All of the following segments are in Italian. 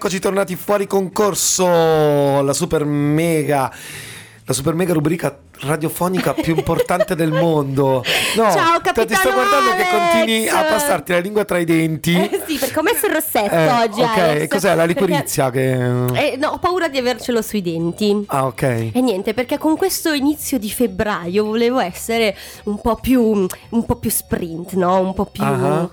rieccoci tornati fuori concorso, la super mega, la super mega rubrica radiofonica più importante del mondo. No, Ciao capitano Ti sto guardando Alex. che continui a passarti la lingua tra i denti. Eh sì, perché ho messo il rossetto eh, oggi. Ok, Alex, cos'è la liquirizia perché... che... Eh, no, ho paura di avercelo sui denti. Ah, ok. E niente, perché con questo inizio di febbraio volevo essere un po' più, un po' più sprint, no? Un po' più... Uh-huh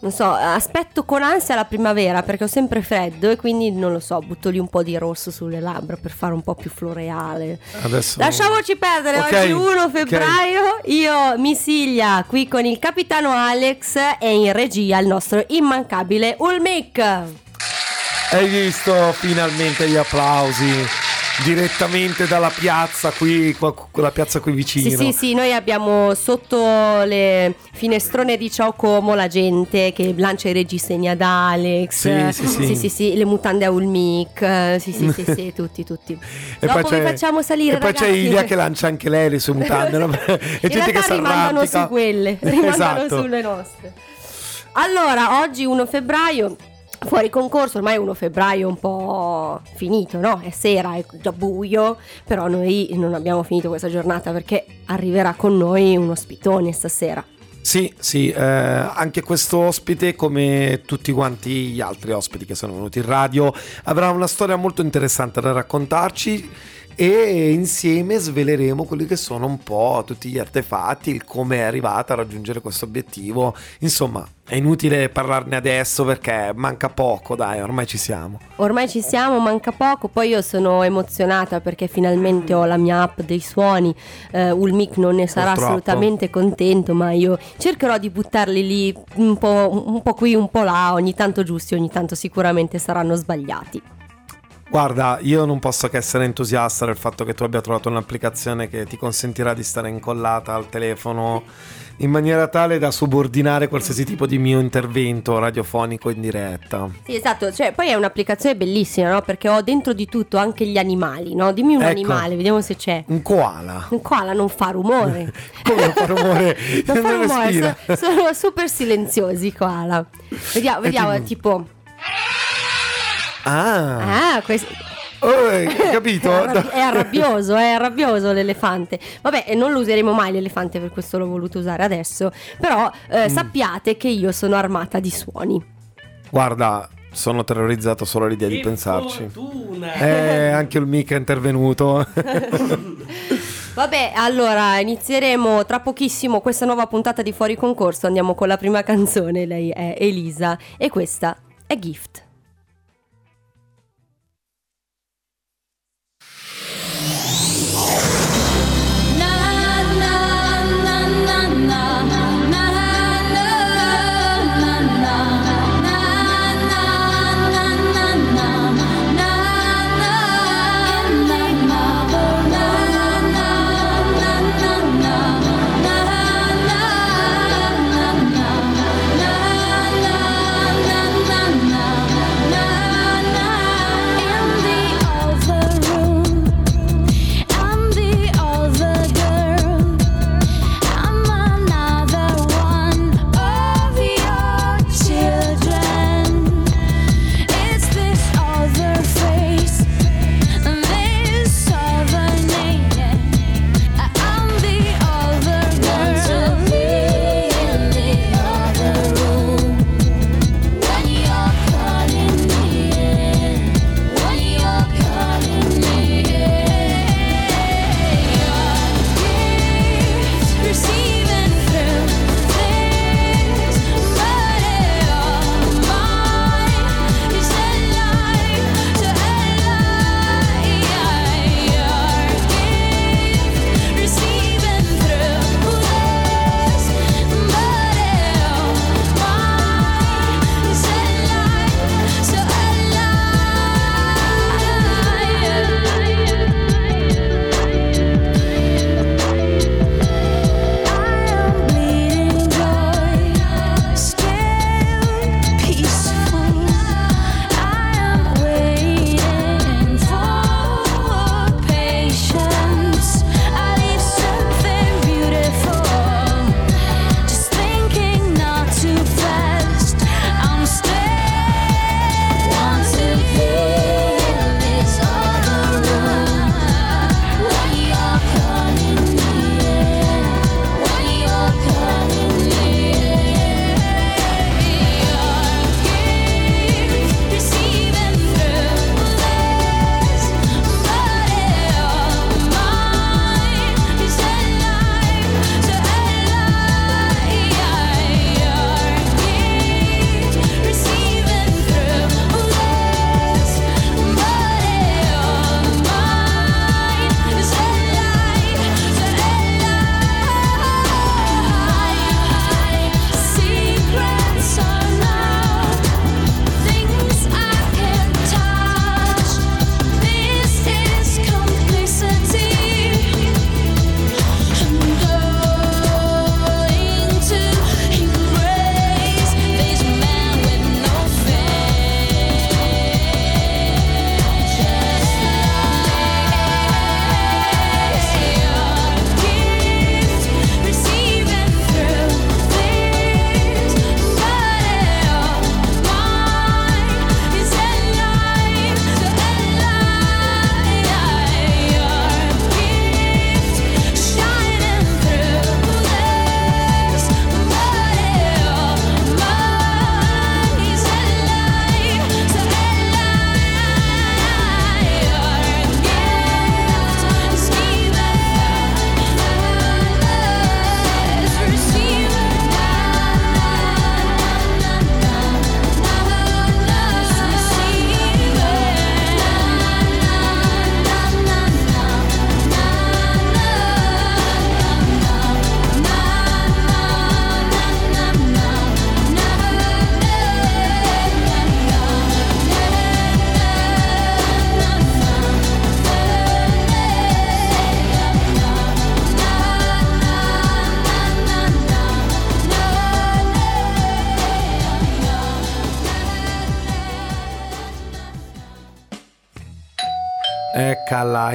non so, aspetto con ansia la primavera perché ho sempre freddo e quindi non lo so, butto lì un po' di rosso sulle labbra per fare un po' più floreale. Adesso... Lasciamoci perdere, okay. oggi 1 febbraio, okay. io Misiglia qui con il capitano Alex e in regia il nostro immancabile Ulmic. Hai visto finalmente gli applausi? Direttamente dalla piazza qui, quella piazza qui vicino. Sì, sì, sì, noi abbiamo sotto le finestrone di Ciao Como la gente che lancia i reggiseni ad Alex. Sì, sì, sì. sì, sì, sì le mutande a Ulmic. Sì, sì, sì, sì, tutti, tutti. E Dopo poi vi facciamo salire, E poi ragazzi. c'è Ilia che lancia anche lei le sue mutande. no? e gente che si rimandano su quelle, rimandano esatto. sulle nostre. Allora, oggi 1 febbraio fuori concorso, ormai è 1 febbraio un po' finito, no? È sera, è già buio, però noi non abbiamo finito questa giornata perché arriverà con noi un ospitone stasera. Sì, sì, eh, anche questo ospite, come tutti quanti gli altri ospiti che sono venuti in radio, avrà una storia molto interessante da raccontarci e insieme sveleremo quelli che sono un po' tutti gli artefatti, il come è arrivata a raggiungere questo obiettivo. Insomma, è inutile parlarne adesso perché manca poco, dai, ormai ci siamo. Ormai ci siamo, manca poco, poi io sono emozionata perché finalmente ho la mia app dei suoni, uh, Ulmic non ne sarà Purtroppo. assolutamente contento, ma io cercherò di buttarli lì un po', un po' qui, un po' là, ogni tanto giusti, ogni tanto sicuramente saranno sbagliati. Guarda, io non posso che essere entusiasta del fatto che tu abbia trovato un'applicazione che ti consentirà di stare incollata al telefono in maniera tale da subordinare qualsiasi tipo di mio intervento radiofonico in diretta. Sì, esatto, cioè, poi è un'applicazione bellissima, no? Perché ho dentro di tutto anche gli animali, no? Dimmi un ecco, animale, vediamo se c'è. Un koala. Un koala non fa rumore. Come non fa rumore? non, non fa rumore, sono, sono, super silenziosi i koala. Vediamo, vediamo tipo... Ah, ah questo... Oh, hai capito? è, arrabbi- è arrabbioso, è arrabbioso l'elefante. Vabbè, non lo useremo mai l'elefante, per questo l'ho voluto usare adesso. Però eh, mm. sappiate che io sono armata di suoni. Guarda, sono terrorizzato solo all'idea che di pensarci. Fortuna. Eh, anche il mica è intervenuto. Vabbè, allora inizieremo tra pochissimo questa nuova puntata di Fuori Concorso. Andiamo con la prima canzone, lei è Elisa e questa è Gift.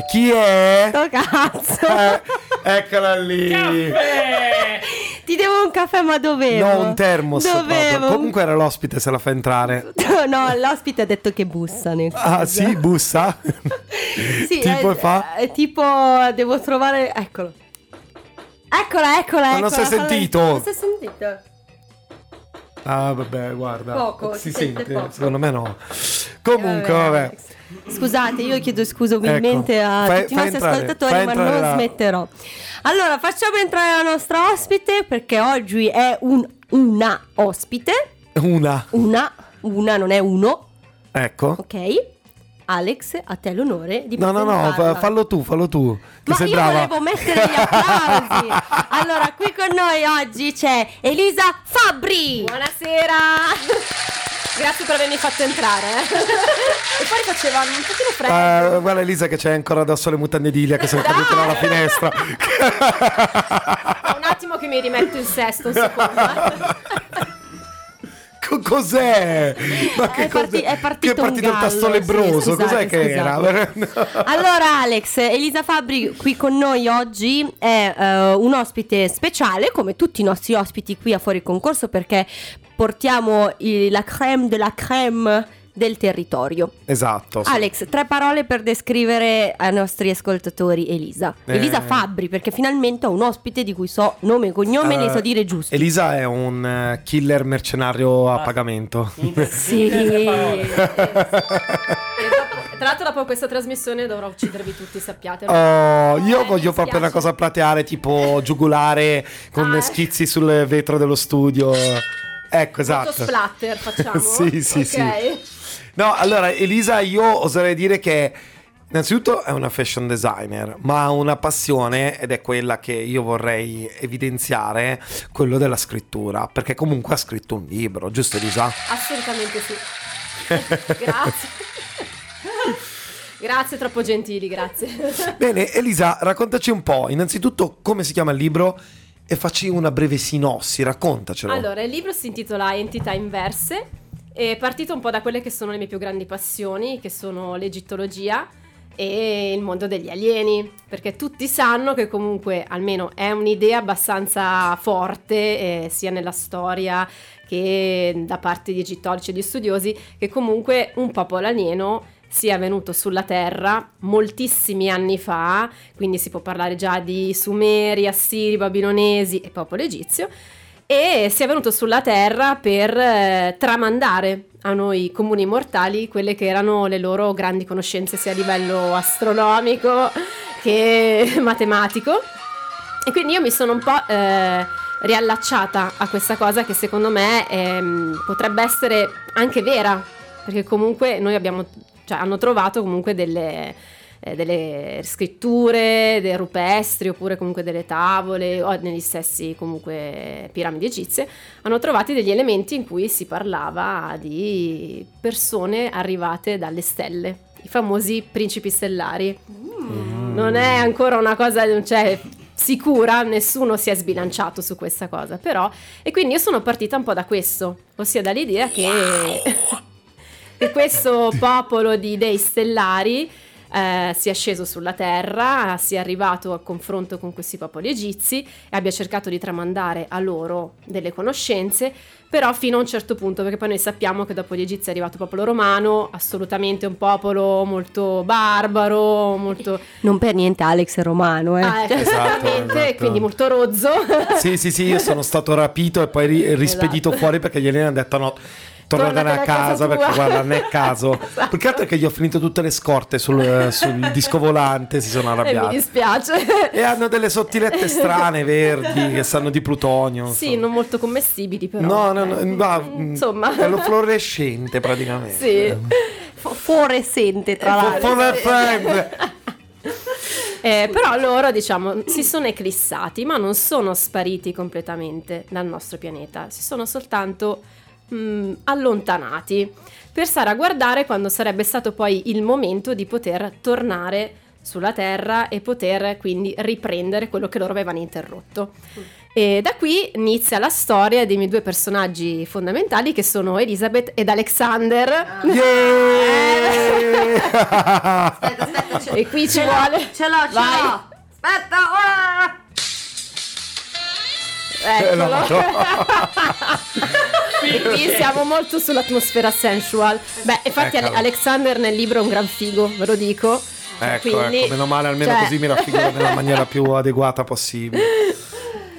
Chi è? Oh cazzo! Eh, eccola lì! Caffè! Ti devo un caffè, ma dovevo. No, un termos. Dovevo. proprio. Comunque era l'ospite se la fa entrare. No, l'ospite ha detto che bussa nel Ah, caso. sì, bussa? Sì, tipo eh, fa? eh, tipo devo trovare. Eccolo. Eccola, eccola, Ma non si è sentito? Non si è sentito? Ah, vabbè, guarda. Poco, si si sente sente? poco. Secondo me no. Comunque, Eh, vabbè. Alex. Scusate, io chiedo scusa umilmente Ecco, a fai- tutti i nostri entrare, ascoltatori, ma non la- smetterò. Allora, facciamo entrare la nostra ospite perché oggi è un, una ospite. Una. Una, una, non è uno, Ecco. ok? Alex, a te l'onore di No, no, no, fa- fallo tu, fallo tu. Che Ma sei io brava. volevo mettere gli applausi. allora, qui con noi oggi c'è Elisa Fabbri. Buonasera! Grazie per avermi fatto entrare. eh. e poi faceva un pochino freddo. Eh, guarda Elisa che c'è ancora addosso le mutande di Ilia che sono cadute dalla finestra. Un attimo che mi rimetto il sesto, un secondo. Co- Cos'è? Ma che È parti- è partito che è partito il tasto lebroso? sì, scusate, cos'è che scusate. era? Allora Alex, Elisa Fabbri qui con noi oggi è eh, un ospite speciale come tutti i nostri ospiti qui a Fuori Concorso perché portiamo i- la crème de la crème del territorio. Esatto. sì. Alex, tre parole per descrivere ai nostri ascoltatori Elisa. Eh. Elisa Fabbri, perché finalmente ho un ospite di cui so nome e cognome e Allora, ne so dire giusto. Elisa è un eh, killer mercenario a pagamento. Sì. E Tra l'altro dopo questa trasmissione dovrò uccidervi tutti, sappiate. Oh, io Eh, voglio proprio una cosa plateare tipo giugulare con Ah, eh. schizzi sul vetro dello studio. Ecco, Molto esatto. splatter facciamo. Sì, sì, Ok. sì. No, allora Elisa io oserei dire che innanzitutto è una fashion designer, ma ha una passione ed è quella che io vorrei evidenziare, quello della scrittura, perché comunque ha scritto un libro, giusto Elisa? Assolutamente sì. Grazie. Grazie, troppo gentili, grazie. Bene, Elisa, raccontaci un po', innanzitutto come si chiama il libro e facci una breve sinossi, raccontacelo. Allora, il libro si intitola Entità inverse. È partito un po' da quelle che sono le mie più grandi passioni, che sono l'egittologia e il mondo degli alieni, perché tutti sanno che comunque almeno è un'idea abbastanza forte, eh, sia nella storia che da parte di egittologi e di studiosi, che comunque un popolo alieno sia venuto sulla Terra moltissimi anni fa, quindi si può parlare già di Sumeri, Assiri, Babilonesi e popolo egizio, e sia venuto sulla Terra per eh, tramandare a noi comuni mortali quelle che erano le loro grandi conoscenze sia a livello astronomico che matematico. E quindi io mi sono un po' eh, riallacciata a questa cosa che secondo me ehm, potrebbe essere anche vera, perché comunque noi abbiamo, cioè hanno trovato comunque delle, eh, delle scritture, dei rupestri oppure comunque delle tavole o negli stessi comunque piramidi egizie, hanno trovato degli elementi in cui si parlava di persone arrivate dalle stelle, i famosi principi stellari. Non è ancora una cosa, cioè, sicura, nessuno si è sbilanciato su questa cosa, però... E quindi io sono partita un po' da questo, ossia dall'idea che, che questo popolo di dei stellari eh, sia sceso sulla terra, sia arrivato a confronto con questi popoli egizi e abbia cercato di tramandare a loro delle conoscenze, però fino a un certo punto, perché poi noi sappiamo che dopo gli egizi è arrivato il popolo romano, assolutamente un popolo molto barbaro, molto... Non per niente Alex è romano, eh. Ah, ecco, Esatto, esattamente, esatto. quindi molto rozzo. Sì, sì, sì, io sono stato rapito e poi ri- rispedito Esatto. fuori perché gli alieni hanno detto no. Tornatene a casa casa perché tua." guarda, non è caso. Esatto. Più che altro è che gli ho finito tutte le scorte sul, sul disco volante, si sono E mi arrabbiati. dispiace. E hanno delle sottilette strane, verdi, che sanno di plutonio. Sì, insomma. non molto commestibili però. No, no, no, Eh, ma, insomma. È lo fluorescente praticamente. Sì. Fu- Fluorescente tra Fu- l'altro. fluorescente. Eh, però loro, diciamo, si sono eclissati, ma non sono spariti completamente dal nostro pianeta, si sono soltanto mh, allontanati per stare a guardare quando sarebbe stato poi il momento di poter tornare sulla Terra e poter quindi riprendere quello che loro avevano interrotto. E da qui inizia la storia dei miei due personaggi fondamentali che sono Elizabeth ed Alexander. Ah. Yeah! aspetta, aspetta, e qui ci vuole. Ce l'ho, ce Vai. l'ho. Aspetta, ah! Eccolo. e qui siamo molto sull'atmosfera sensual. Beh, infatti Eccolo. Alexander nel libro è un gran figo, ve lo dico. Ecco, Quindi, ecco, meno male, almeno cioè... così mi raffiguro nella maniera più adeguata possibile.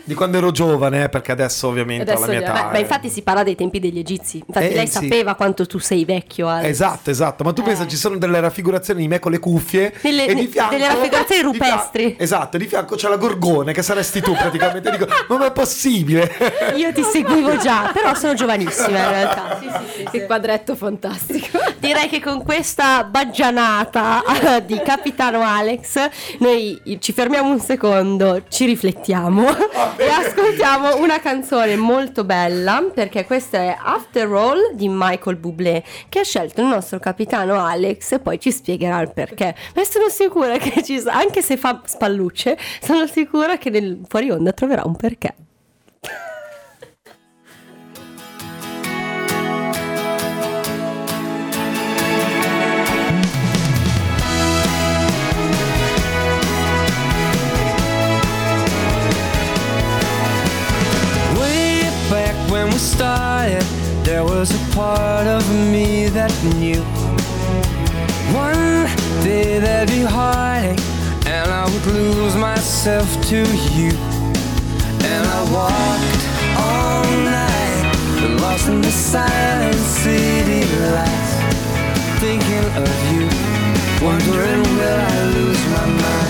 Di quando ero giovane, eh, perché adesso ovviamente adesso ho la mia età. Ma, infatti si parla dei tempi degli egizi. Infatti eh, lei sì. sapeva quanto tu sei vecchio. Alex. Esatto, esatto. Ma tu eh. pensa, ci sono delle raffigurazioni di me con le cuffie Nelle, e di fianco... Delle raffigurazioni rupestri. Di esatto, di fianco c'è la gorgone, che saresti tu praticamente. dico, ma è possibile? Io ti seguivo già, però sono giovanissima in realtà. Sì, sì, sì, che quadretto fantastico. Direi che con questa baggianata di Capitano Alex noi ci fermiamo un secondo, ci riflettiamo e ascoltiamo una canzone molto bella perché questa è After All di Michael Bublé che ha scelto il nostro capitano Alex e poi ci spiegherà il perché. Ma sono sicura che ci, anche se fa spallucce, sono sicura che nel fuori onda troverà un perché. Started, there was a part of me that knew one day there'd be heartache, and I would lose myself to you. And I walked all night, lost in the silent city lights, thinking of you, wondering will I lose my mind.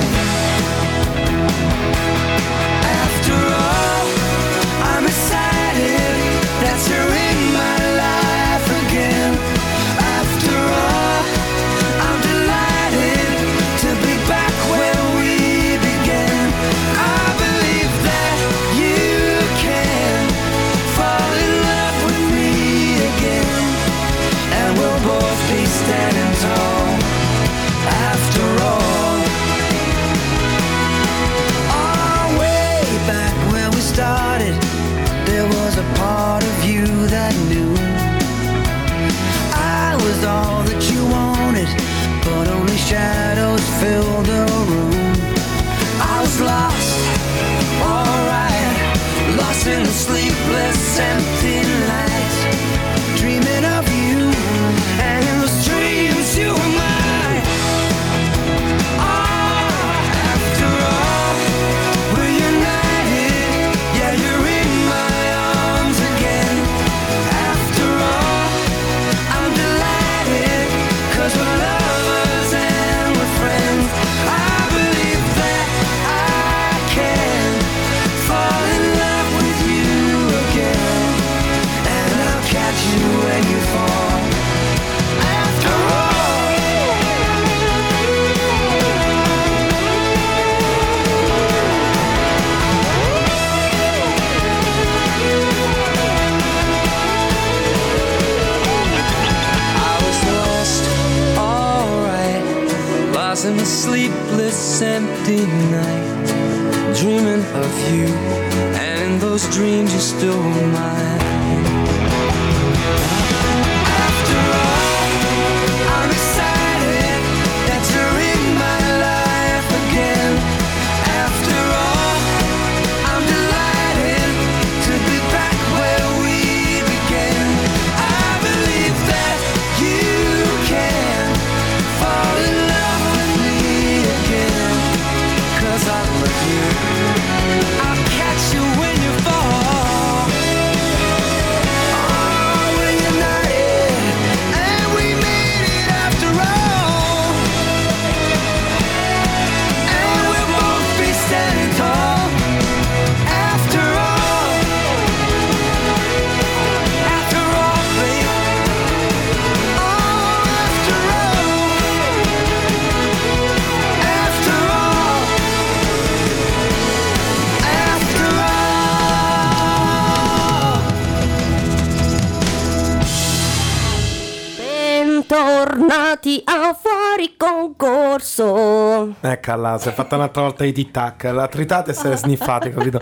Eccola, si è fatta un'altra volta i tic-tac, la tritate e se le sniffate, capito?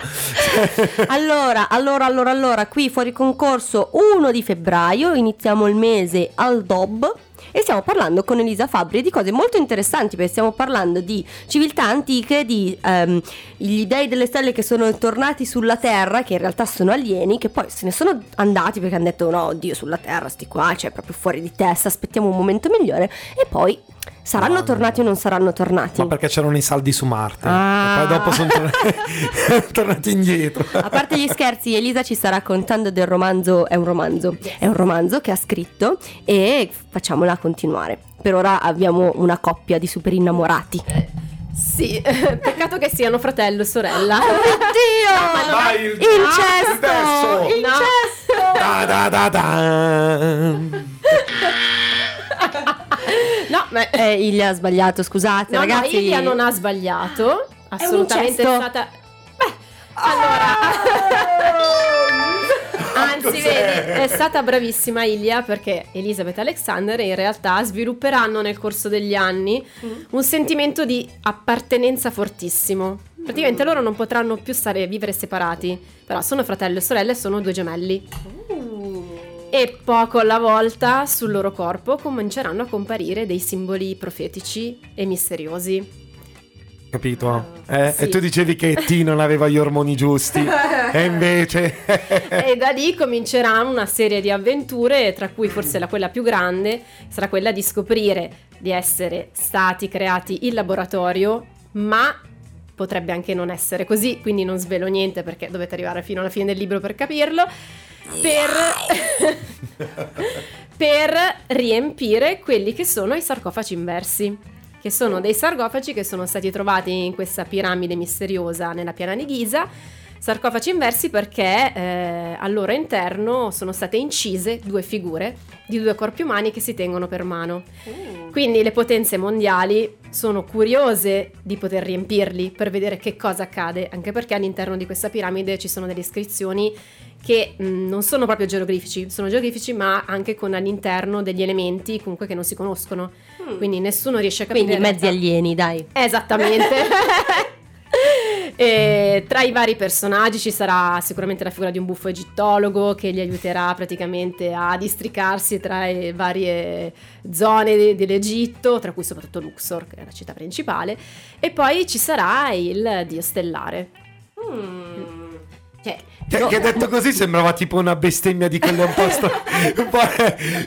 allora, allora, allora, allora, qui fuori concorso 1 di febbraio, iniziamo il mese al DOB e stiamo parlando con Elisa Fabri di cose molto interessanti perché stiamo parlando di civiltà antiche, di ehm, gli dei delle stelle che sono tornati sulla Terra, che in realtà sono alieni, che poi se ne sono andati perché hanno detto no, Dio sulla Terra, sti qua, cioè proprio fuori di testa, aspettiamo un momento migliore e poi Saranno No, tornati o non saranno tornati? Ma perché c'erano i saldi su Marte. Ah. E poi dopo sono tornati, tornati indietro. A parte gli scherzi, Elisa ci sta raccontando del romanzo, è un romanzo, è un romanzo che ha scritto e facciamola continuare. Per ora abbiamo una coppia di super innamorati. Sì, peccato che siano fratello e sorella. Oddio! Vai, il- Incesto! Ah, il Incesto! Da da da da. No, ma Eh, Ilia ha sbagliato, scusate no, ragazzi. no, Ilia non ha sbagliato. Assolutamente è, incesto. stata. Beh, allora. Anzi, Cos'è? vedi, è stata bravissima Ilia perché Elizabeth Alexander in realtà svilupperanno nel corso degli anni un sentimento di appartenenza fortissimo. Praticamente loro non potranno più stare vivere separati, però sono fratello e sorella e sono due gemelli. E poco alla volta sul loro corpo cominceranno a comparire dei simboli profetici e misteriosi. Capito? Eh? Sì. E tu dicevi che T non aveva gli ormoni giusti. e invece. e da lì cominceranno una serie di avventure, tra cui forse la quella più grande sarà quella di scoprire di essere stati creati in laboratorio, ma potrebbe anche non essere così, quindi non svelo niente perché dovete arrivare fino alla fine del libro per capirlo. Per, per riempire quelli che sono i sarcofagi inversi, che sono dei sarcofagi che sono stati trovati in questa piramide misteriosa nella piana di Giza. Sarcofagi inversi perché eh, al loro interno sono state incise due figure di due corpi umani che si tengono per mano. Quindi le potenze mondiali sono curiose di poter riempirli per vedere che cosa accade, anche perché all'interno di questa piramide ci sono delle iscrizioni che mh, non sono proprio geroglifici, sono geroglifici ma anche con all'interno degli elementi comunque che non si conoscono. Quindi nessuno riesce a capire. Quindi in mezzi realtà- alieni, dai. Esattamente. E tra i vari personaggi ci sarà sicuramente la figura di un buffo egittologo che gli aiuterà praticamente a districarsi tra le varie zone de- dell'Egitto, tra cui soprattutto Luxor, che è la città principale, e poi ci sarà il dio stellare. Cioè, Che, che detto così sembrava tipo una bestemmia di quelle un po'. un po'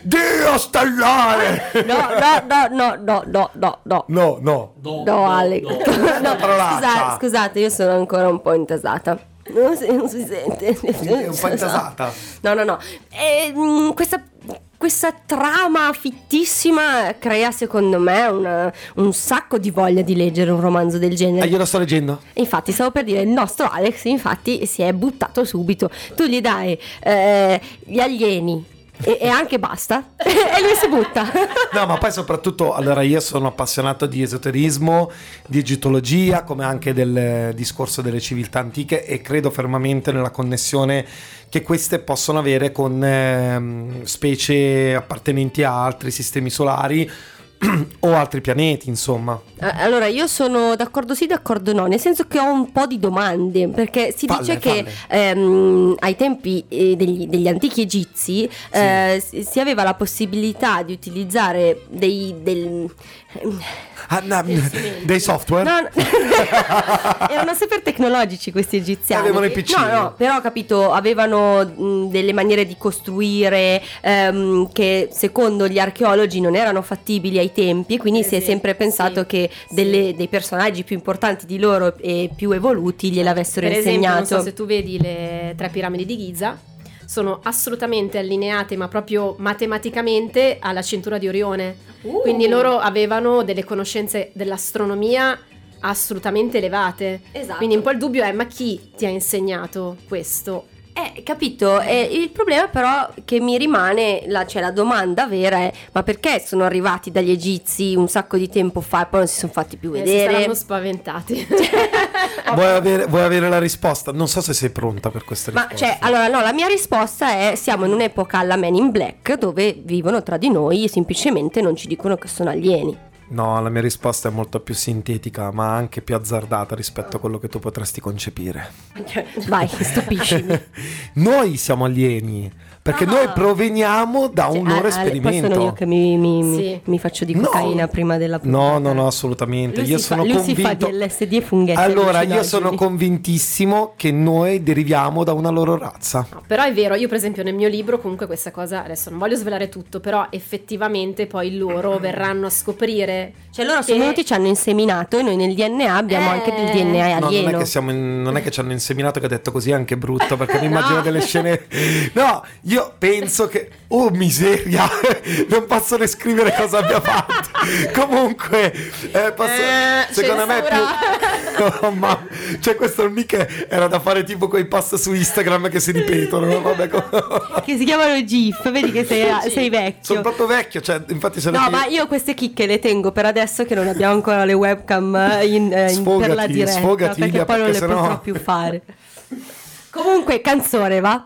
Dio stellare! No, no, no, no, no, no, no, no. No, no. No, Alex. No, parolaccia. scusa- scusate, io sono ancora un po' intasata. Non si, non si sente. È un po' intasata. No, no, no. E, mm, questa, questa trama fittissima crea secondo me una- un sacco di voglia di leggere un romanzo del Ah, genere. io lo sto leggendo. Infatti, stavo per dire, il nostro Alex, infatti, si è buttato subito. Tu gli dai eh, gli alieni e, e anche basta, e lui si butta. No, ma poi soprattutto, allora io sono appassionato di esoterismo, di egittologia, come anche del eh, discorso delle civiltà antiche e credo fermamente nella connessione che queste possono avere con ehm, specie appartenenti a altri sistemi solari o altri pianeti, insomma. Eh, Allora, io sono d'accordo sì, d'accordo no, nel senso che ho un po' di domande, perché si Falle, dice che ehm, ai tempi eh, degli, degli antichi egizi eh, si, si aveva la possibilità di utilizzare dei... del- Ah, no, dei software? No, no. erano super tecnologici questi egiziani. Avevano i PC. No, no, però ho capito, avevano mh, delle maniere di costruire ehm, che secondo gli archeologi non erano fattibili ai tempi, quindi si è sempre pensato sì, che sì. delle- dei personaggi più importanti di loro e più evoluti gliel'avessero per esempio, insegnato. so se tu vedi le tre piramidi di Giza, sono assolutamente allineate, ma proprio matematicamente alla cintura di Orione. Uh. Quindi loro avevano delle conoscenze dell'astronomia assolutamente elevate. Esatto. Quindi un po' il dubbio è: ma chi ti ha insegnato questo? Eh, capito, eh, il problema però che mi rimane, la, cioè la domanda vera è ma perché sono arrivati dagli egizi un sacco di tempo fa e poi non si sono fatti più Eh, si vedere? saranno spaventati. Vuoi avere, vuoi avere la risposta? Non so se sei pronta per questa Ma risposta. cioè, allora no, la mia risposta è siamo in un'epoca alla Men in Black dove vivono tra di noi e semplicemente non ci dicono che sono alieni. No, la mia risposta è molto più sintetica, ma anche più azzardata rispetto a quello che tu potresti concepire. Vai, stupiscimi. Noi siamo alieni, perché Ah. noi proveniamo da un Cioè, loro ah, ah, esperimento. sono io che mi, mi- Sì. mi faccio di No. cocaina prima della No, no, no, assolutamente. Lui, io si, sono fa, lui si convinto. fa di LSD e funghetti Allora, io sono convintissimo che noi deriviamo da una loro razza. No, però è vero, io per esempio nel mio libro comunque questa cosa, adesso non voglio svelare tutto, però effettivamente poi loro verranno a scoprire. Cioè loro sono venuti, ci hanno inseminato e noi nel DNA abbiamo Eh. anche del DNA No, alieno. non è, che siamo in- non è che ci hanno inseminato che ha detto così è anche brutto perché mi immagino delle scene. No, io penso che. Oh miseria! non posso descrivere cosa abbia fatto. Comunque, eh, posso- Eh, secondo me più. Oh, ma... Cioè, questo un nick era da fare tipo quei post su Instagram che si ripetono. no? Vabbè, co- Che si chiamano GIF, vedi che sei, sei vecchio. Sono proprio vecchio, cioè, infatti se No, ma io queste chicche le tengo per adesso che non abbiamo ancora le webcam in- eh, in- per la Sfogati, diretta. sfogati, perché Ilia, poi non perché le sennò- potrò più fare. Comunque, canzone, va?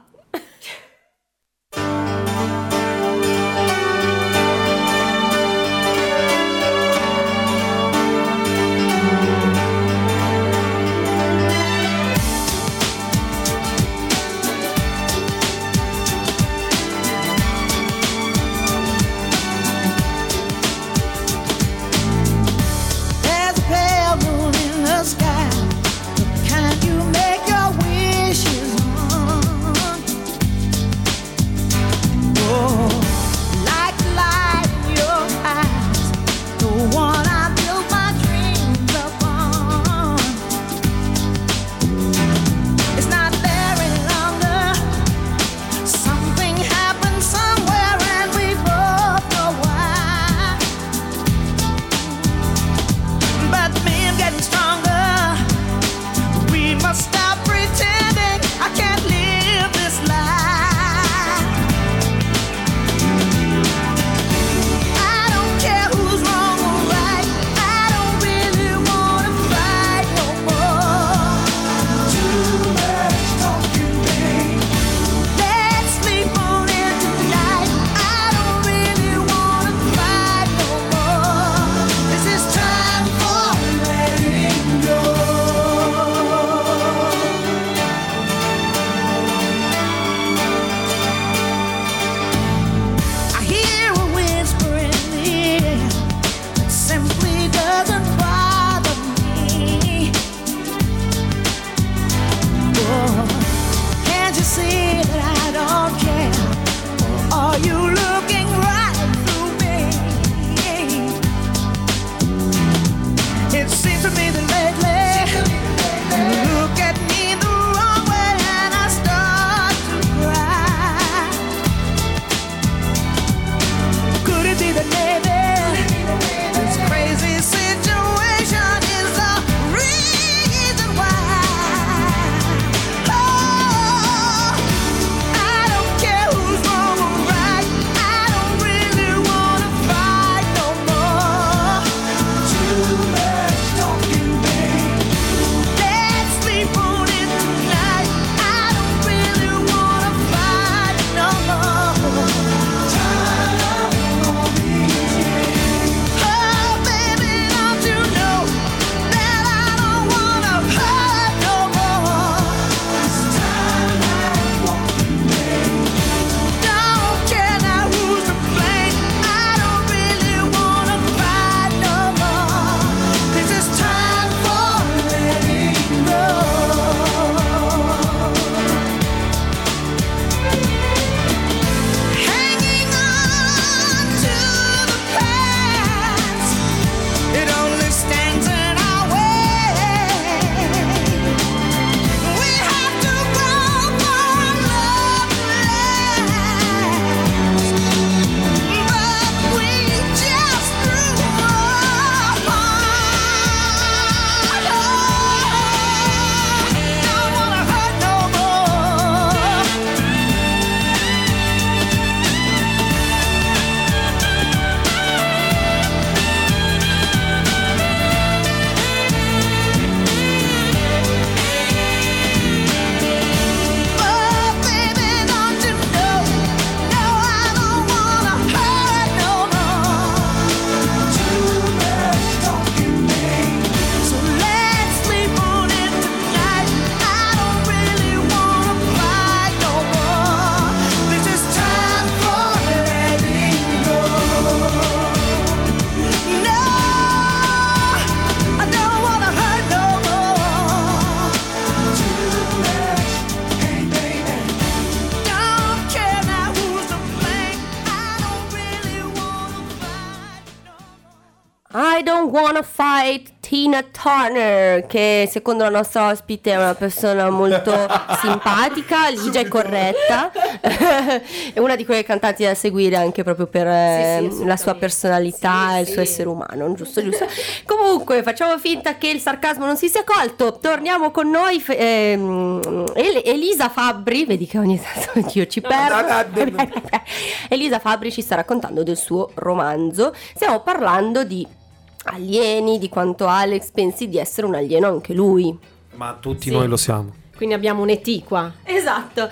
I don't wanna fight Tina Turner, che secondo la nostra ospite è una persona molto simpatica, ligia e corretta. è una di quelle cantanti da seguire anche proprio per eh, sì, la sua personalità Sì, e il suo sì. essere umano, giusto, giusto. Comunque, facciamo finta che il sarcasmo non si sia colto. Torniamo con noi, ehm, El- Elisa Fabbri, vedi che ogni tanto io ci perdo. Elisa Fabbri ci sta raccontando del suo romanzo. Stiamo parlando di alieni, di quanto Alex pensi di essere un alieno anche lui. Ma tutti Sì. noi lo siamo. Quindi abbiamo un ET qua. Esatto.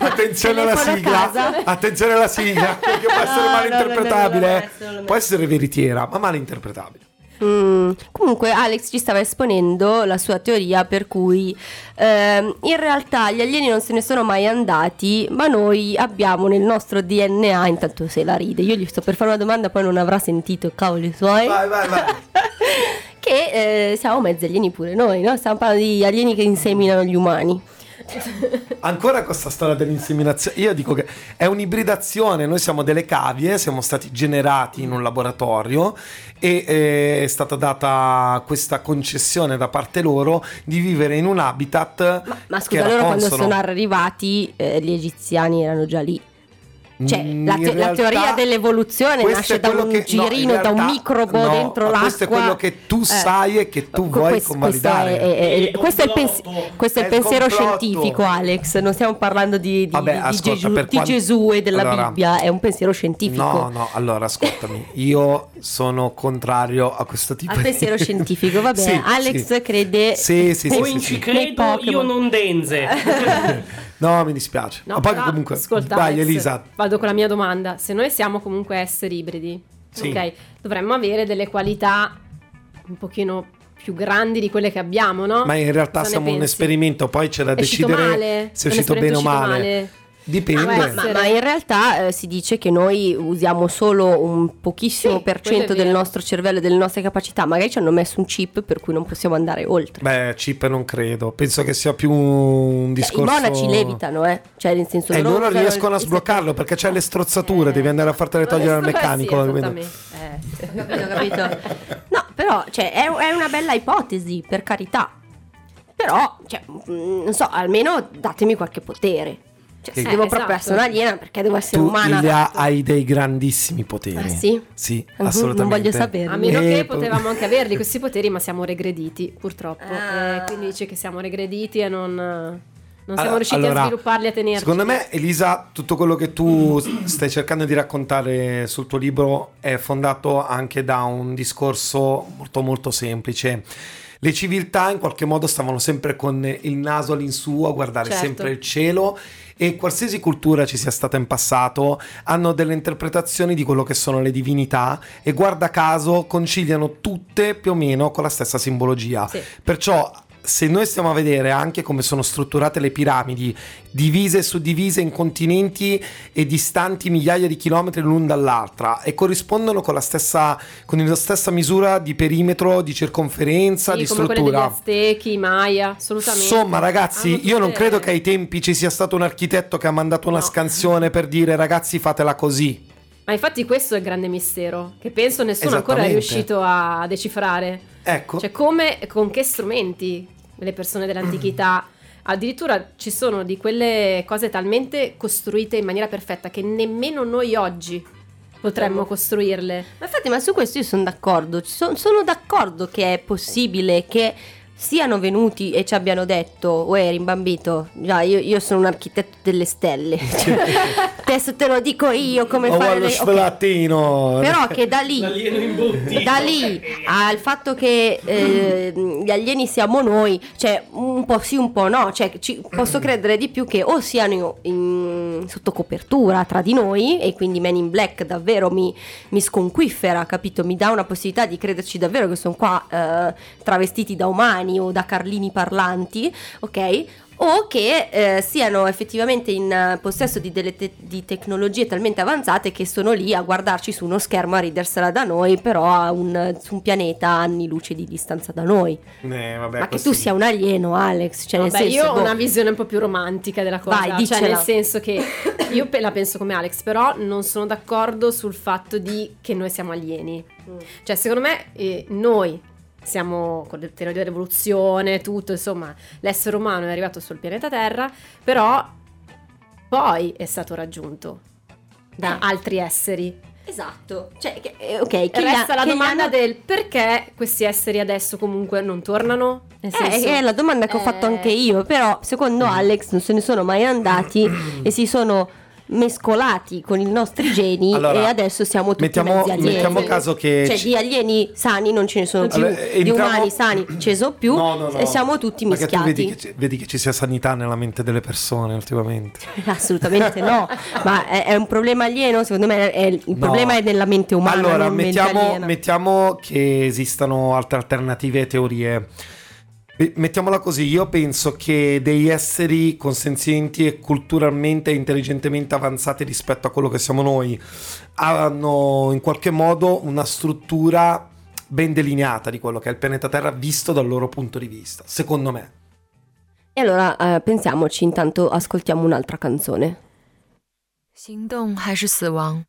Attenzione alla sigla, attenzione alla sigla, perché può essere No, no, malinterpretabile. no, no, no, eh. no, no, no. Può essere veritiera, ma malinterpretabile. Mm, comunque Alex ci stava esponendo la sua teoria per cui ehm, in realtà gli alieni non se ne sono mai andati, ma noi abbiamo nel nostro DNA, intanto se la ride, io gli sto per fare una domanda, poi non avrà sentito cavoli suoi. Vai, vai, vai. che eh, siamo mezzi alieni pure noi, no? Stiamo parlando di alieni che inseminano gli umani. Ancora questa storia dell'inseminazione, io dico che è un'ibridazione, noi siamo delle cavie, siamo stati generati in un laboratorio e eh, è stata data questa concessione da parte loro di vivere in un habitat Ma che scusa, loro quando consono. sono arrivati eh, gli egiziani erano già lì. Cioè, la, te- la realtà, teoria dell'evoluzione nasce da un che- no, in girino, da un realtà- microbo no, dentro ma l'acqua. questo è quello che tu sai e che tu vuoi questo- convalidare. Questo è, è- è- Il questo è il, pens- questo è il pensiero complotto. scientifico, Alex. Non stiamo parlando di, di- Vabbè, di ascolta, Gesù, di quanto- Gesù e della Allora, Bibbia, è un pensiero scientifico. No, no, allora ascoltami, io sono contrario a questo tipo Al di pensiero scientifico, va bene. Sì, Alex sì. crede. Sì, sì, sì, O sì, in sì. ci credo, io non denze. No, mi dispiace. No, Ma poi però, comunque, ascolta, Alex, Elisa, Vado con la mia domanda. Se noi siamo comunque esseri ibridi, Sì. ok, dovremmo avere delle qualità un pochino più grandi di quelle che abbiamo, no? ma in realtà Cosa siamo un pensi? esperimento, poi c'è da È decidere se è uscito bene o male. male? Dipende. Ma, ma- ma in realtà eh, si dice che noi usiamo solo un pochissimo Sì, per cento del nostro cervello e delle nostre capacità. Magari ci hanno messo un chip per cui non possiamo andare oltre. Beh, chip non credo, penso che sia più un Cioè, discorso... I monaci levitano, eh. Cioè, nel senso E loro usano riescono a sbloccarlo perché c'è le strozzature, devi andare a fartele togliere al Eh, sì, meccanico. quindi- esattamente. Eh. Capito, capito? No, però, cioè, è, è una bella ipotesi, per carità. Però, cioè, mm, non so, almeno datemi qualche potere. Cioè, Che- devo Eh, proprio esatto. essere un'aliena, perché devo essere Tu umana? Ilia, hai dei grandissimi poteri. Ah, sì? Sì, Mhm, assolutamente. Non voglio saperlo. A meno Eh, che po- potevamo anche averli questi poteri, ma siamo regrediti, purtroppo. Ah. Eh, quindi dice che siamo regrediti e non, non siamo riusciti allora, a svilupparli a tenerci. Secondo me, Elisa, tutto quello che tu stai cercando di raccontare sul tuo libro è fondato anche da un discorso molto molto semplice. Le civiltà in qualche modo stavano sempre con il naso all'insù a guardare Certo. sempre il cielo e qualsiasi cultura ci sia stata in passato hanno delle interpretazioni di quello che sono le divinità e guarda caso conciliano tutte più o meno con la stessa simbologia. Sì. Perciò se noi stiamo a vedere anche come sono strutturate le piramidi, divise e suddivise in continenti e distanti migliaia di chilometri l'un dall'altra e corrispondono con la stessa, con la stessa misura di perimetro, di circonferenza, Sì, di come quelle degli struttura. Aztechi, i Maya, assolutamente. Insomma, ragazzi, Hanno io non credo che ai tempi ci sia stato un architetto che ha mandato una No. scansione per dire ragazzi fatela così. Ma infatti questo è il grande mistero, che penso nessuno ancora è riuscito a decifrare. Ecco. Cioè come, con che strumenti le persone dell'antichità... Addirittura ci sono di quelle cose talmente costruite in maniera perfetta che nemmeno noi oggi potremmo costruirle. Ma infatti, ma su questo io sono d'accordo. Ci son- sono d'accordo che è possibile che siano venuti e ci abbiano detto, uè, rimbambito, già, io, io sono un architetto delle stelle. Adesso te lo dico io come Oh, fare lo le... ok. sfelattino. Però che da lì da lì al fatto che eh, gli alieni siamo noi, cioè un po' sì, un po' no, cioè ci- posso credere di più che o siano in- sotto copertura tra di noi e quindi Men in Black davvero mi, mi sconquiffera, capito? Mi dà una possibilità di crederci davvero che sono qua eh, travestiti da umani o da carlini parlanti, ok? o che eh, siano effettivamente in eh, possesso di delle te- di tecnologie talmente avanzate che sono lì a guardarci su uno schermo a ridersela da noi, però a un, su un pianeta anni luce di distanza da noi. Eh, vabbè, Ma che tu sia un alieno, Alex, cioè nel Vabbè, senso, io ho boh, una visione un po' più romantica della cosa, Vai, cioè nel senso che io pe- la penso come Alex, però non sono d'accordo sul fatto di che noi siamo alieni. Mm. Cioè, secondo me eh, noi siamo con le teorie dell'evoluzione, tutto, insomma, l'essere umano è arrivato sul pianeta Terra, però poi è stato raggiunto da Eh. altri esseri. Esatto, cioè, che- eh, ok, che Resta la che gli domanda hanno- del perché questi esseri adesso comunque non tornano? Nel Eh, è la domanda che ho fatto eh, anche io, però secondo Alex non se ne sono mai andati e si sono mescolati con i nostri geni Allora, e adesso siamo tutti mettiamo- mettiamo caso che Cioè ci- di alieni sani non ce ne sono più, Allora, di entriamo- umani sani ce ne sono più No, no, no. e siamo tutti mischiati. vedi che, ci- vedi che ci sia sanità nella mente delle persone ultimamente. Assolutamente no, ma è, è un problema alieno? Secondo me è- il problema è nella mente umana. Allora, mettiamo, mettiamo che esistano altre alternative e teorie. Be- Mettiamola così, io penso che degli esseri consenzienti e culturalmente e intelligentemente avanzati rispetto a quello che siamo noi hanno in qualche modo una struttura ben delineata di quello che è il pianeta Terra visto dal loro punto di vista, secondo me. E allora eh, pensiamoci, intanto ascoltiamo un'altra canzone. 行动还是死亡？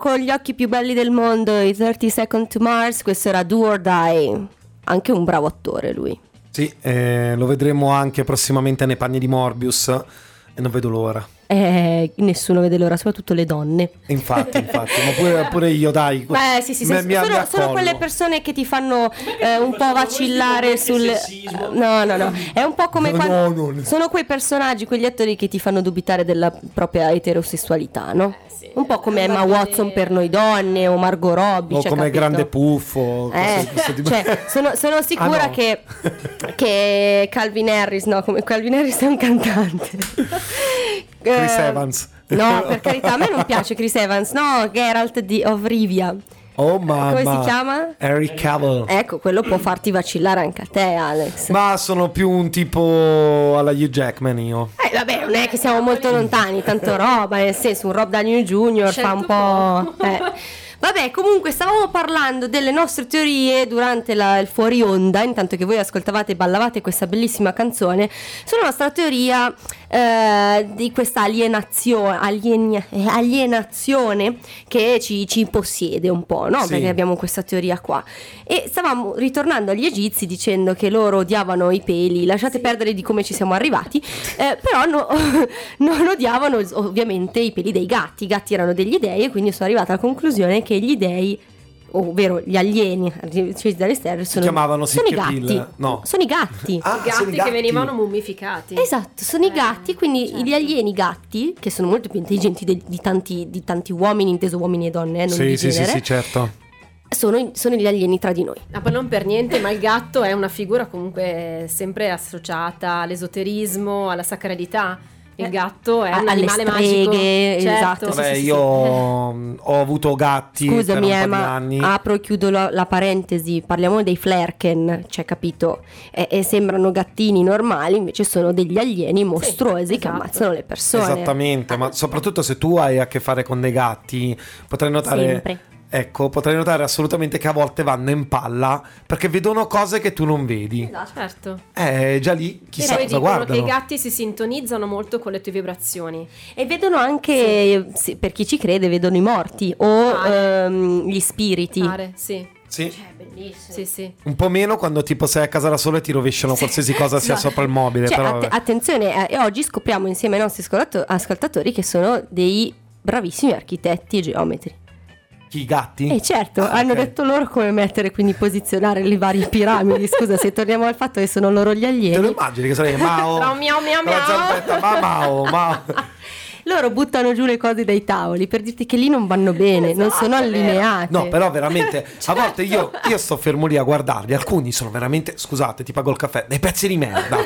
Con gli occhi più belli del mondo, i 30 Second to Mars, questo era Do or Die. Anche un bravo attore lui. Sì, eh, lo vedremo anche prossimamente nei panni di Morbius e non vedo l'ora. Eh, nessuno vede l'ora, soprattutto le donne. Infatti, infatti, ma pure, pure io, dai. Beh, sì, sì, sì, mi- mi- mi sono, sono quelle persone che ti fanno eh, un po' vacillare sul. No, no, no. È un po' come No, quando. no, no. Sono quei personaggi, quegli attori che ti fanno dubitare della propria eterosessualità, no? sì. Un po' come Emma Watson per noi donne o Margot Robbie. O cioè, come capito? grande puffo. Eh, cose di- cioè, sono, sono sicura Ah, no. che, che Calvin Harris, no, come Calvin Harris è un cantante. Chris Eh, Evans. No, per carità, a me non piace Chris Evans, no, Geralt di of Rivia. Oh mamma. Come si chiama? Harry Cavill. Ecco, quello può farti vacillare anche a te, Alex. Ma sono più un tipo alla Hugh Jackman io. Eh, vabbè, non è che siamo molto lontani, tanto roba, nel senso, un Rob Downey Jr. fa un po'... eh. Vabbè, comunque stavamo parlando delle nostre teorie durante la- il fuori onda, intanto che voi ascoltavate e ballavate questa bellissima canzone, sulla nostra teoria eh, di questa alienazione, alien- eh, alienazione che ci, ci possiede un po', no? Sì. Perché abbiamo questa teoria qua. E stavamo ritornando agli egizi dicendo che loro odiavano i peli, lasciate perdere di come ci siamo arrivati, eh, però no- non odiavano ovviamente i peli dei gatti, i gatti erano degli dei e quindi sono arrivata alla conclusione che gli dei ovvero gli alieni ricevuti dalle stelle sono, chiamavano sono i gatti? No. sono i gatti Ah, I sono gatti, i che venivano mummificati. Esatto, sono i Eh, gatti, quindi certo. gli alieni gatti, che sono molto più intelligenti de- di, tanti, di tanti uomini, inteso uomini e donne, eh, non Sì, di sì, sì, sì, certo. sono, sono gli alieni tra di noi. Ma poi non per niente, ma il gatto è una figura comunque sempre associata all'esoterismo, alla sacralità. Il Eh, gatto è un alle animale magico. streghe, Certo. esatto, Vabbè, sì, sì, io sì. mm, ho avuto gatti Scusami, per un anni. apro e chiudo la, la parentesi. Parliamo dei flerken, cioè, capito? E, e sembrano gattini normali, invece sono degli alieni mostruosi che esatto. ammazzano le persone. Esattamente, ma soprattutto se tu hai a che fare con dei gatti, potrai notare. Sempre. Ecco, potrai notare assolutamente che a volte vanno in palla perché vedono cose che tu non vedi. Certo. Eh, già lì chissà e poi cosa dicono guardano. che i gatti si sintonizzano molto con le tue vibrazioni. E vedono anche, sì, per chi ci crede, vedono i morti o Pare. ehm, gli spiriti. Pare, sì. Sì. bellissimo. Sì, sì. Un po' meno quando tipo sei a casa da solo e ti rovesciano qualsiasi cosa sia Esatto. sopra il mobile. Cioè, però, att- attenzione, eh, e oggi scopriamo insieme ai nostri ascoltato- ascoltatori che sono dei bravissimi architetti e geometri. Chi i gatti? E certo, Ah, hanno ok. detto loro come mettere, quindi posizionare le varie piramidi. Scusa, se torniamo al fatto che sono loro gli Te lo alieni. immagini che sarei Mao? Un miau miau miau. ma Mao, Mao. Loro buttano giù le cose dai tavoli per dirti che lì non vanno bene, non sono allineate. No, però veramente, Certo. a volte io, io sto fermo lì a guardarli, alcuni sono veramente, scusate, ti pago il caffè, dei pezzi di merda.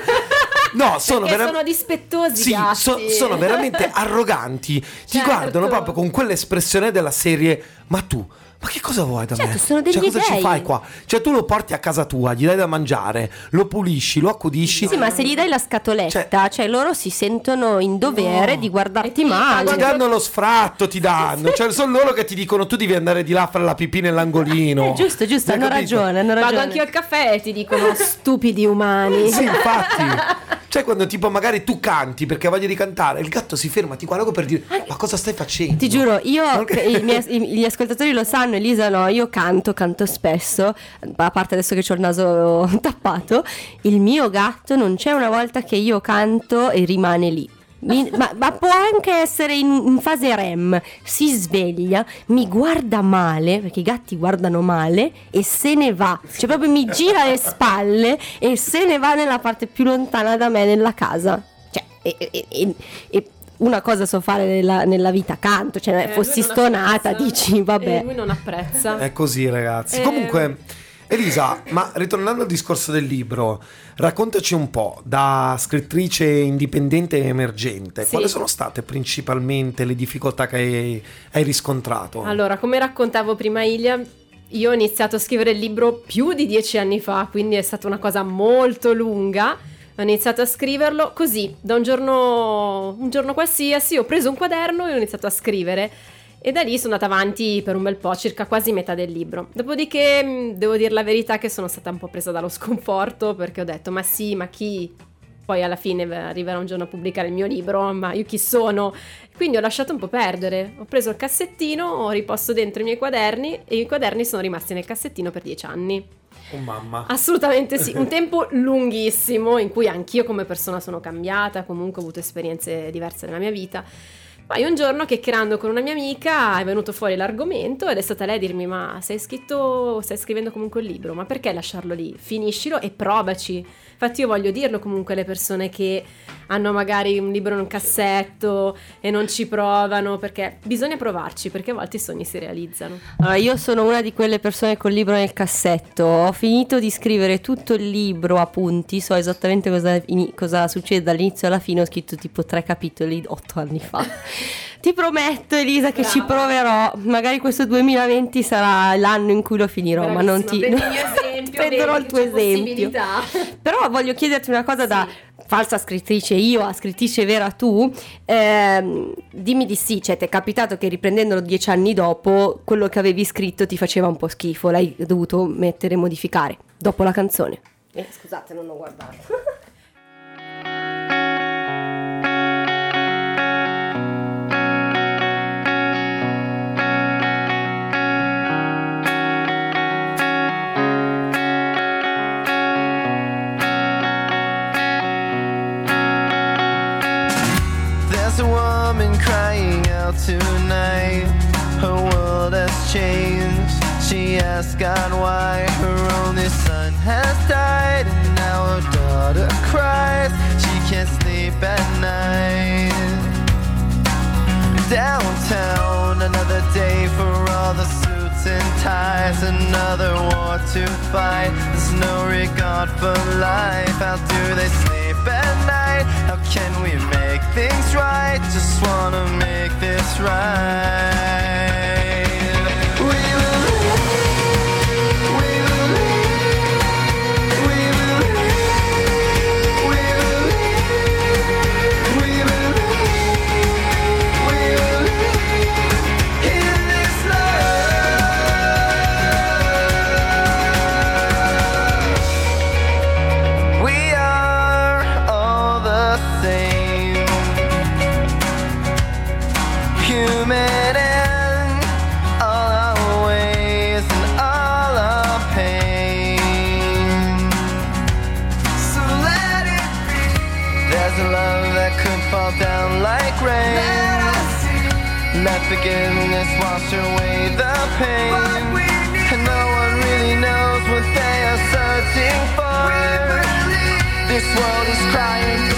No, sono Perché vera- sono dispettosi Sì, so- sono veramente arroganti. Ti Certo. guardano proprio con quell'espressione della serie, ma tu... Ma che cosa vuoi da Certo, me? sono degli cioè, cosa ci dei. fai qua? Cioè, tu lo porti a casa tua, gli dai da mangiare, lo pulisci, lo accudisci. Sì, ma se gli dai la scatoletta, cioè, loro si sentono in dovere di guardarti ti male. Ti danno lo sfratto, ti danno. Cioè, sono loro che ti dicono tu devi andare di là a fare la pipì nell'angolino. Eh, giusto, giusto, hanno ragione, hanno ragione. Vado anch'io al caffè e ti dicono stupidi umani. Sì, infatti. Cioè, quando tipo magari tu canti perché hai voglia di cantare, il gatto si ferma, ti guarda per dire: Ma cosa stai facendo? Ti giuro, io, Ok. i miei- gli ascoltatori lo sanno, Elisa no, io canto, canto spesso, a parte adesso che ho il naso tappato, il mio gatto non c'è una volta che io canto e rimane lì. Mi- ma, ma può anche essere in, in fase REM, si sveglia, mi guarda male, perché i gatti guardano male, e se ne va. Cioè proprio mi gira le spalle e se ne va nella parte più lontana da me nella casa. Cioè, e- e- e- e una cosa so fare nella, nella vita, canto, cioè Eh, fossi stonata, apprezza. dici vabbè. E lui non apprezza. È così, ragazzi. Eh. Comunque, Elisa, ma ritornando al discorso del libro, raccontaci un po' da scrittrice indipendente e emergente, Sì. quali sono state principalmente le difficoltà che hai, hai riscontrato? Allora, come raccontavo prima Ilia, io ho iniziato a scrivere il libro più di dieci anni fa, quindi è stata una cosa molto lunga. Ho iniziato a scriverlo così, da un giorno, un giorno qualsiasi, ho preso un quaderno e ho iniziato a scrivere. E da lì sono andata avanti per un bel po', circa quasi metà del libro. Dopodiché mh, devo dire la verità che sono stata un po' presa dallo sconforto perché ho detto, ma sì, ma chi poi alla fine arriverà un giorno a pubblicare il mio libro, ma io chi sono? Quindi ho lasciato un po' perdere, ho preso il cassettino, ho riposto dentro i miei quaderni e i quaderni sono rimasti nel cassettino per dieci anni. Oh mamma. Assolutamente sì, un tempo lunghissimo in cui anch'io come persona sono cambiata, comunque ho avuto esperienze diverse nella mia vita. Poi un giorno chiacchierando con una mia amica è venuto fuori l'argomento ed è stata lei a dirmi ma sei scritto, stai scrivendo comunque il libro, ma perché lasciarlo lì? Finiscilo e provaci. Infatti io voglio dirlo comunque alle persone che hanno magari un libro in un cassetto e non ci provano, perché bisogna provarci, perché a volte i sogni si realizzano. Allora, io sono una di quelle persone col libro nel cassetto. Ho finito di scrivere tutto il libro a punti, so esattamente cosa, ini- cosa succede dall'inizio alla fine. Ho scritto tipo tre capitoli otto anni fa. Ti prometto, Elisa, che ci proverò. Magari questo 2020 sarà l'anno in cui lo finirò, ma non ti. Bravissima, prendi il mio esempio, prenderò il tuo esempio. Però voglio chiederti una cosa da falsa scrittrice io a scrittrice vera tu. Ehm, dimmi di sì, cioè ti è capitato che riprendendolo dieci anni dopo, quello che avevi scritto ti faceva un po' schifo, l'hai dovuto mettere e modificare dopo la canzone. Eh, scusate, non ho guardato. Tonight. Her world has changed. She asks God why her only son has died, and now her daughter cries. She can't sleep at night. Downtown, another day for all the suits and ties, another war to fight. There's no regard for life. How do they can we make things right? Just wanna make this right. Forgiveness wash away the pain. And no one really knows what they are searching for. This world is crying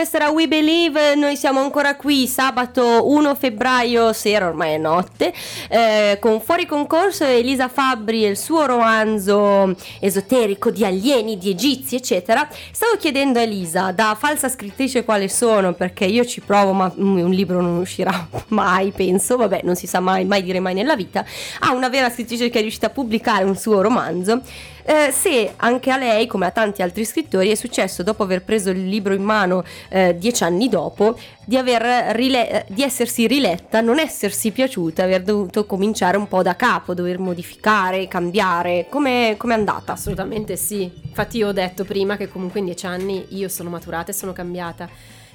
questa era We Believe, noi siamo ancora qui sabato 1 febbraio sera, ormai è notte, eh, con fuori concorso Elisa Fabbri e il suo romanzo esoterico di alieni, di egizi, eccetera. Stavo chiedendo a Elisa, da falsa scrittrice quale sono, perché io ci provo ma un libro non uscirà mai, penso, vabbè, non si sa mai, mai dire mai nella vita, a una vera scrittrice che è riuscita a pubblicare un suo romanzo. Eh, se anche a lei, come a tanti altri scrittori, è successo dopo aver preso il libro in mano eh, dieci anni dopo di, rile- di essersi riletta, non essersi piaciuta, aver dovuto cominciare un po' da capo, dover modificare, cambiare. Come è andata? Assolutamente sì. Infatti io ho detto prima che comunque in dieci anni io sono maturata e sono cambiata.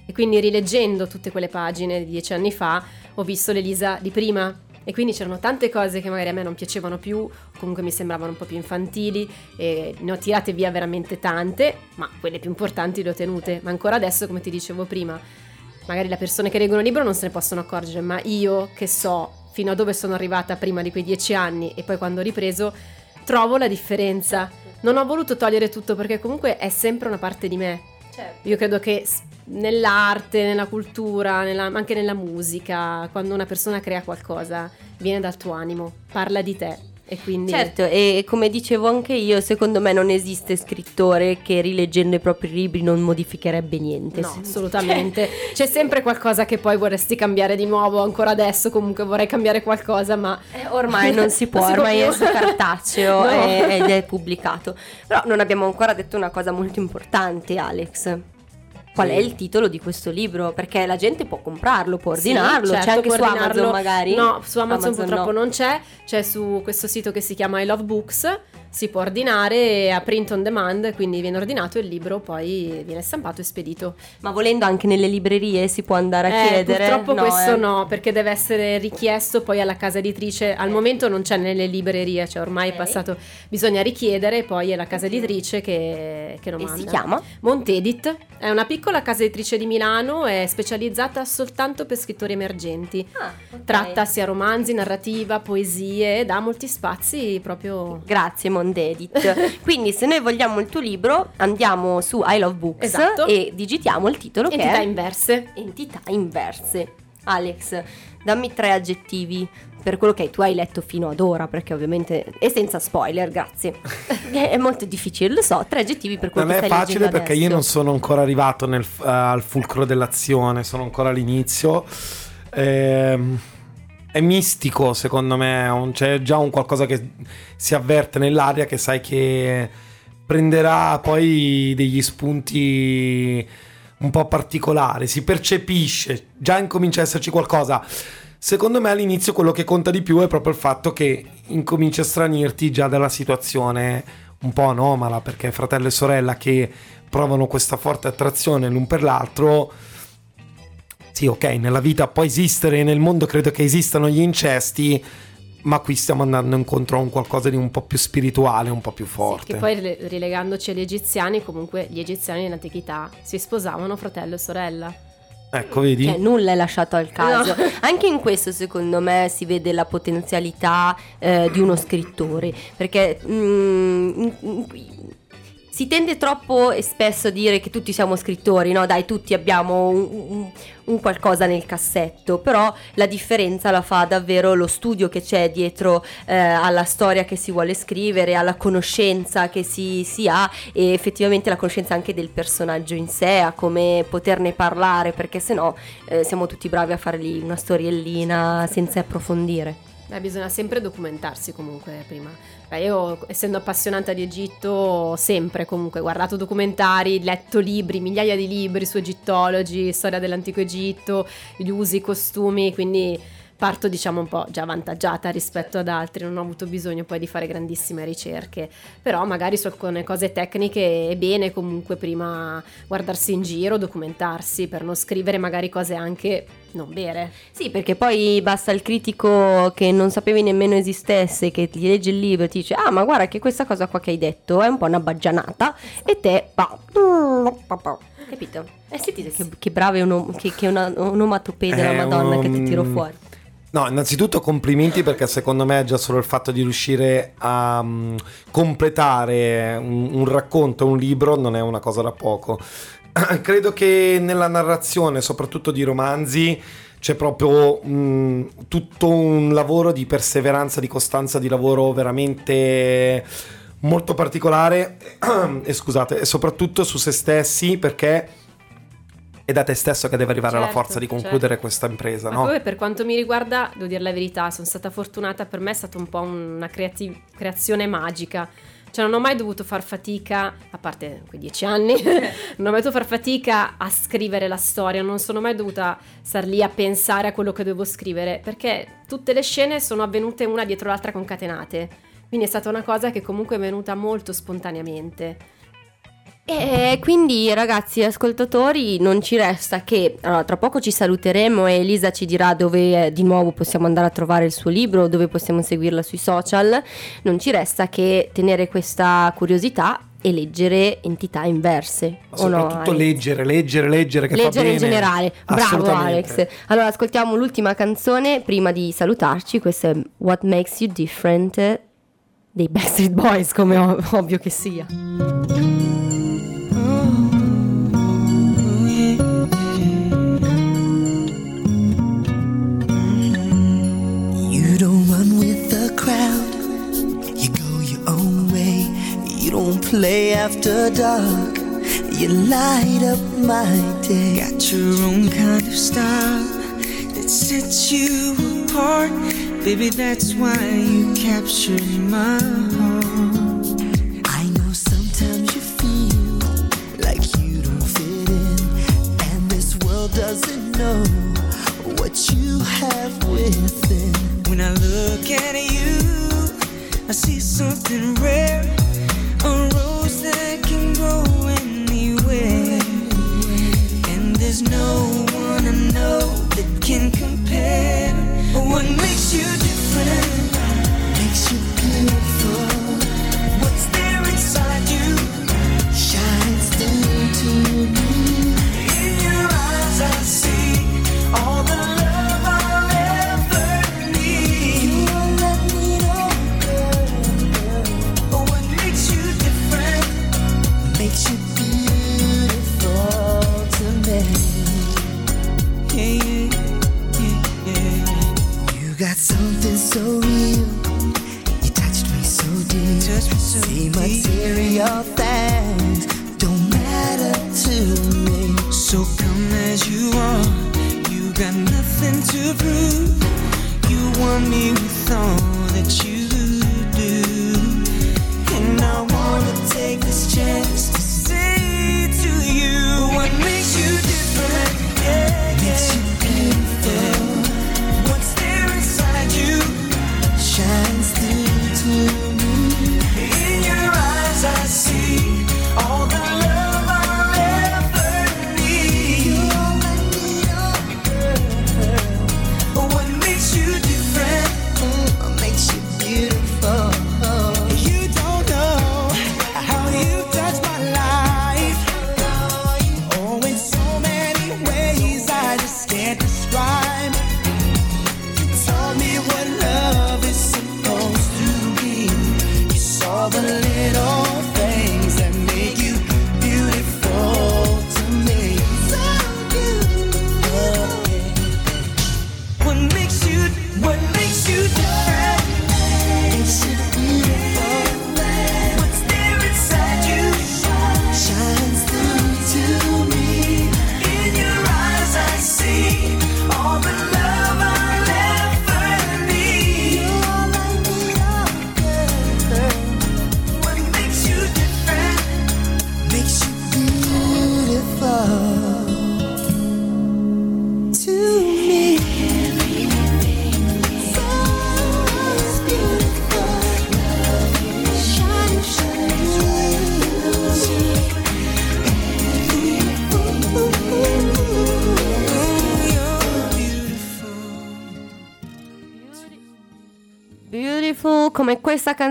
E quindi rileggendo tutte quelle pagine di dieci anni fa ho visto l'Elisa di prima. E quindi c'erano tante cose che magari a me non piacevano più, comunque mi sembravano un po' più infantili, e ne ho tirate via veramente tante, ma quelle più importanti le ho tenute. Ma ancora adesso, come ti dicevo prima, magari le persone che leggono il libro non se ne possono accorgere, ma io che so fino a dove sono arrivata prima di quei dieci anni e poi quando ho ripreso, trovo la differenza. Non ho voluto togliere tutto perché comunque è sempre una parte di me. Io credo che nell'arte, nella cultura, nella- anche nella musica, quando una persona crea qualcosa, viene dal tuo animo, parla di te. E quindi Certo, e come dicevo anche io, secondo me non esiste scrittore che rileggendo i propri libri non modificherebbe niente. No, assolutamente. C'è sempre qualcosa che poi vorresti cambiare di nuovo. Ancora adesso, comunque vorrei cambiare qualcosa, ma Eh, ormai non si può, Non si può ormai è più. su cartaceo No. ed è pubblicato. Però non abbiamo ancora detto una cosa molto importante, Alex. Qual è il titolo di questo libro? Perché la gente può comprarlo, può Sì, ordinarlo, certo, c'è anche su Amazon magari? No, su Amazon, Amazon purtroppo no. non c'è, c'è su questo sito che si chiama I Love Books, si può ordinare a print on demand, quindi viene ordinato il libro poi viene stampato e spedito. Ma volendo anche nelle librerie si può andare a Eh, chiedere? Purtroppo No, questo eh. no, perché deve essere richiesto poi alla casa editrice. Al momento non c'è nelle librerie, cioè ormai Ok. è passato, bisogna richiedere, poi è la casa editrice che, che lo E manda. si chiama? Montedit, è una piccola casa editrice di Milano, è specializzata soltanto per scrittori emergenti. Ah, ok. Tratta sia romanzi, narrativa, poesie ha molti spazi proprio... Grazie Mondedit. Quindi se noi vogliamo il tuo libro andiamo su I Love Books Esatto. e digitiamo il titolo che Entità è inverse. Entità inverse. Alex, dammi tre aggettivi per quello che tu hai letto fino ad ora, perché ovviamente e senza spoiler, grazie. è molto difficile, lo so, tre aggettivi per quello Non che è stai facile leggendo perché io adesso. non sono ancora arrivato nel- eh, al fulcro dell'azione, sono ancora all'inizio. Ehm, è mistico secondo me, c'è già un qualcosa che si avverte nell'aria che sai che prenderà poi degli spunti un po' particolari, si percepisce, già incomincia ad esserci qualcosa. Secondo me all'inizio quello che conta di più è proprio il fatto che incominci a stranirti già dalla situazione un po' anomala, perché fratello e sorella che provano questa forte attrazione l'un per l'altro. Sì, ok, nella vita può esistere, nel mondo credo che esistano gli incesti, ma qui stiamo andando incontro a un qualcosa di un po' più spirituale, un po' più Sì, forte. che poi rile- rilegandoci agli egiziani, comunque gli egiziani nell'antichità si sposavano fratello e sorella. Ecco, vedi? Cioè, nulla è lasciato al caso. No. Anche in questo, secondo me, si vede la potenzialità eh, di uno scrittore. Perché mm, in- in- si tende troppo e spesso a dire che tutti siamo scrittori, no? Dai, tutti abbiamo un, un- un qualcosa nel cassetto. Però la differenza la fa davvero lo studio che c'è dietro eh, alla storia che si vuole scrivere, alla conoscenza che si, si ha e effettivamente la conoscenza anche del personaggio in sé, a come poterne parlare, perché sennò eh, siamo tutti bravi a fare lì una storiellina senza approfondire. Beh, bisogna sempre documentarsi comunque prima. Io, essendo appassionata di Egitto, ho sempre comunque guardato documentari, letto libri, migliaia di libri su egittologi, storia dell'antico Egitto, gli usi, i costumi, quindi parto diciamo un po' già avvantaggiata rispetto ad altri, non ho avuto bisogno poi di fare grandissime ricerche, però magari su alcune cose tecniche è bene comunque prima guardarsi in giro, documentarsi per non scrivere magari cose anche non vere. Sì, perché poi basta il critico che non sapevi nemmeno esistesse, che ti legge il libro e ti dice ah ma guarda che questa cosa qua che hai detto è un po' una baggianata e te... pa- Capito? Eh sentite che, che brava è un, che, che una onomatopea della È Madonna che ti un- tiro fuori. No, innanzitutto complimenti perché secondo me già solo il fatto di riuscire a mm, completare un, un racconto, un libro non è una cosa da poco. credo che nella narrazione, soprattutto di romanzi, c'è proprio mh, tutto un lavoro di perseveranza, di costanza, di lavoro veramente molto particolare e scusate, e soprattutto su se stessi perché è da te stesso che deve arrivare la Certo, forza di concludere certo. questa impresa, Ma no? poi per quanto mi riguarda, devo dire la verità, sono stata fortunata, per me è stata un po' una creati- creazione magica. Cioè non ho mai dovuto far fatica, a parte quei dieci anni, non ho mai dovuto far fatica a scrivere la storia, non sono mai dovuta star lì a pensare a quello che dovevo scrivere, perché tutte le scene sono avvenute una dietro l'altra concatenate. Quindi è stata una cosa che comunque è venuta molto spontaneamente. E quindi ragazzi ascoltatori non ci resta che allora, tra poco ci saluteremo e Elisa ci dirà dove eh, di nuovo possiamo andare a trovare il suo libro, dove possiamo seguirla sui social. Non ci resta che tenere questa curiosità e leggere entità inverse. No, soprattutto Alex? leggere, leggere, leggere che Leggere in generale, bravo. Alex. Allora ascoltiamo l'ultima canzone prima di salutarci, questa è What Makes You Different eh, dei Backstreet Boys, come ov- ovvio che sia. Play after dark. You light up my day. Got your own kind of style that sets you apart. Baby, that's why you captured my heart. I know sometimes you feel like you don't fit in, and this world doesn't know what you have within. When I look at you, I see something rare, you different? Makes you beautiful. So real. You touched me so deep. See, my material things don't matter to me. So come as you are. You got nothing to prove. You want me with all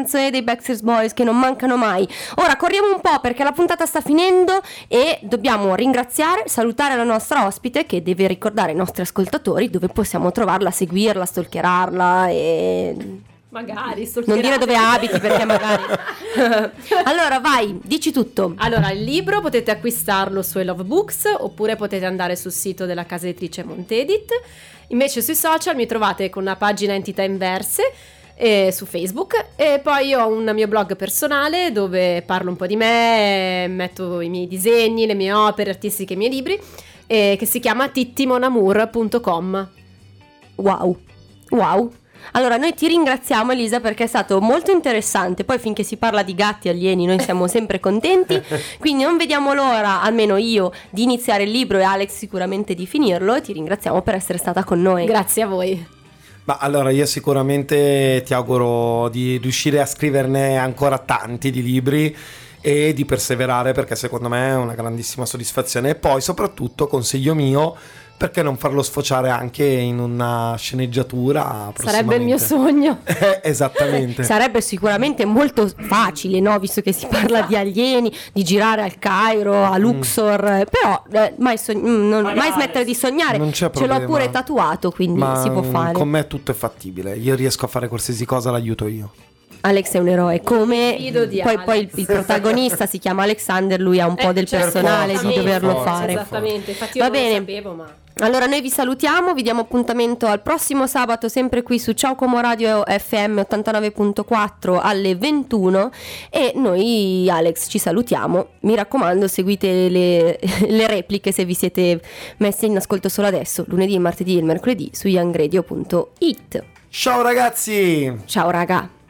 canzone dei Backstreet Boys che non mancano mai. Ora corriamo un po' perché la puntata sta finendo e dobbiamo ringraziare, salutare la nostra ospite che deve ricordare ai nostri ascoltatori dove possiamo trovarla, seguirla, stalkerarla e Magari, Non dire dove abiti perché magari. allora, vai, dici tutto. Allora, il libro potete acquistarlo su I Love Books oppure potete andare sul sito della casa editrice Montedit. Invece sui social mi trovate con una pagina Entità Inverse eh, su Facebook e poi ho un mio blog personale dove parlo un po' di me, metto i miei disegni, le mie opere artistiche, i miei libri eh, che si chiama tittimonamour.com. Wow, wow. Allora, noi ti ringraziamo Elisa perché è stato molto interessante. Poi finché si parla di gatti alieni noi siamo sempre contenti. Quindi non vediamo l'ora, almeno io, di iniziare il libro e Alex sicuramente di finirlo. E ti ringraziamo per essere stata con noi. Grazie a voi. Ma allora io sicuramente ti auguro di riuscire a scriverne ancora tanti di libri e di perseverare perché secondo me è una grandissima soddisfazione. E poi soprattutto consiglio mio perché non farlo sfociare anche in una sceneggiatura Sarebbe il mio sogno. Eh, Esattamente. Sarebbe sicuramente molto facile, no? Visto che si parla di alieni, di girare al Cairo, a Luxor, eh, però eh, mai, sogn- mm, non- mai smettere di sognare. Non c'è Ce l'ho problema. pure tatuato, quindi Ma si può mm, fare. con me tutto è fattibile. Io riesco a fare qualsiasi cosa, l'aiuto io. Alex è un eroe, come poi, poi il, il protagonista si chiama Alexander, lui ha un po' Eh, del certo, personale di doverlo forza, fare. Esattamente, infatti io Va non bene. lo sapevo, ma Allora noi vi salutiamo, vi diamo appuntamento al prossimo sabato sempre qui su Ciao Como Radio FM 89.4 alle 21 e noi Alex ci salutiamo. Mi raccomando seguite le, le repliche se vi siete messi in ascolto solo adesso, lunedì, il martedì e il mercoledì su youngradio.it. Ciao ragazzi! Ciao raga!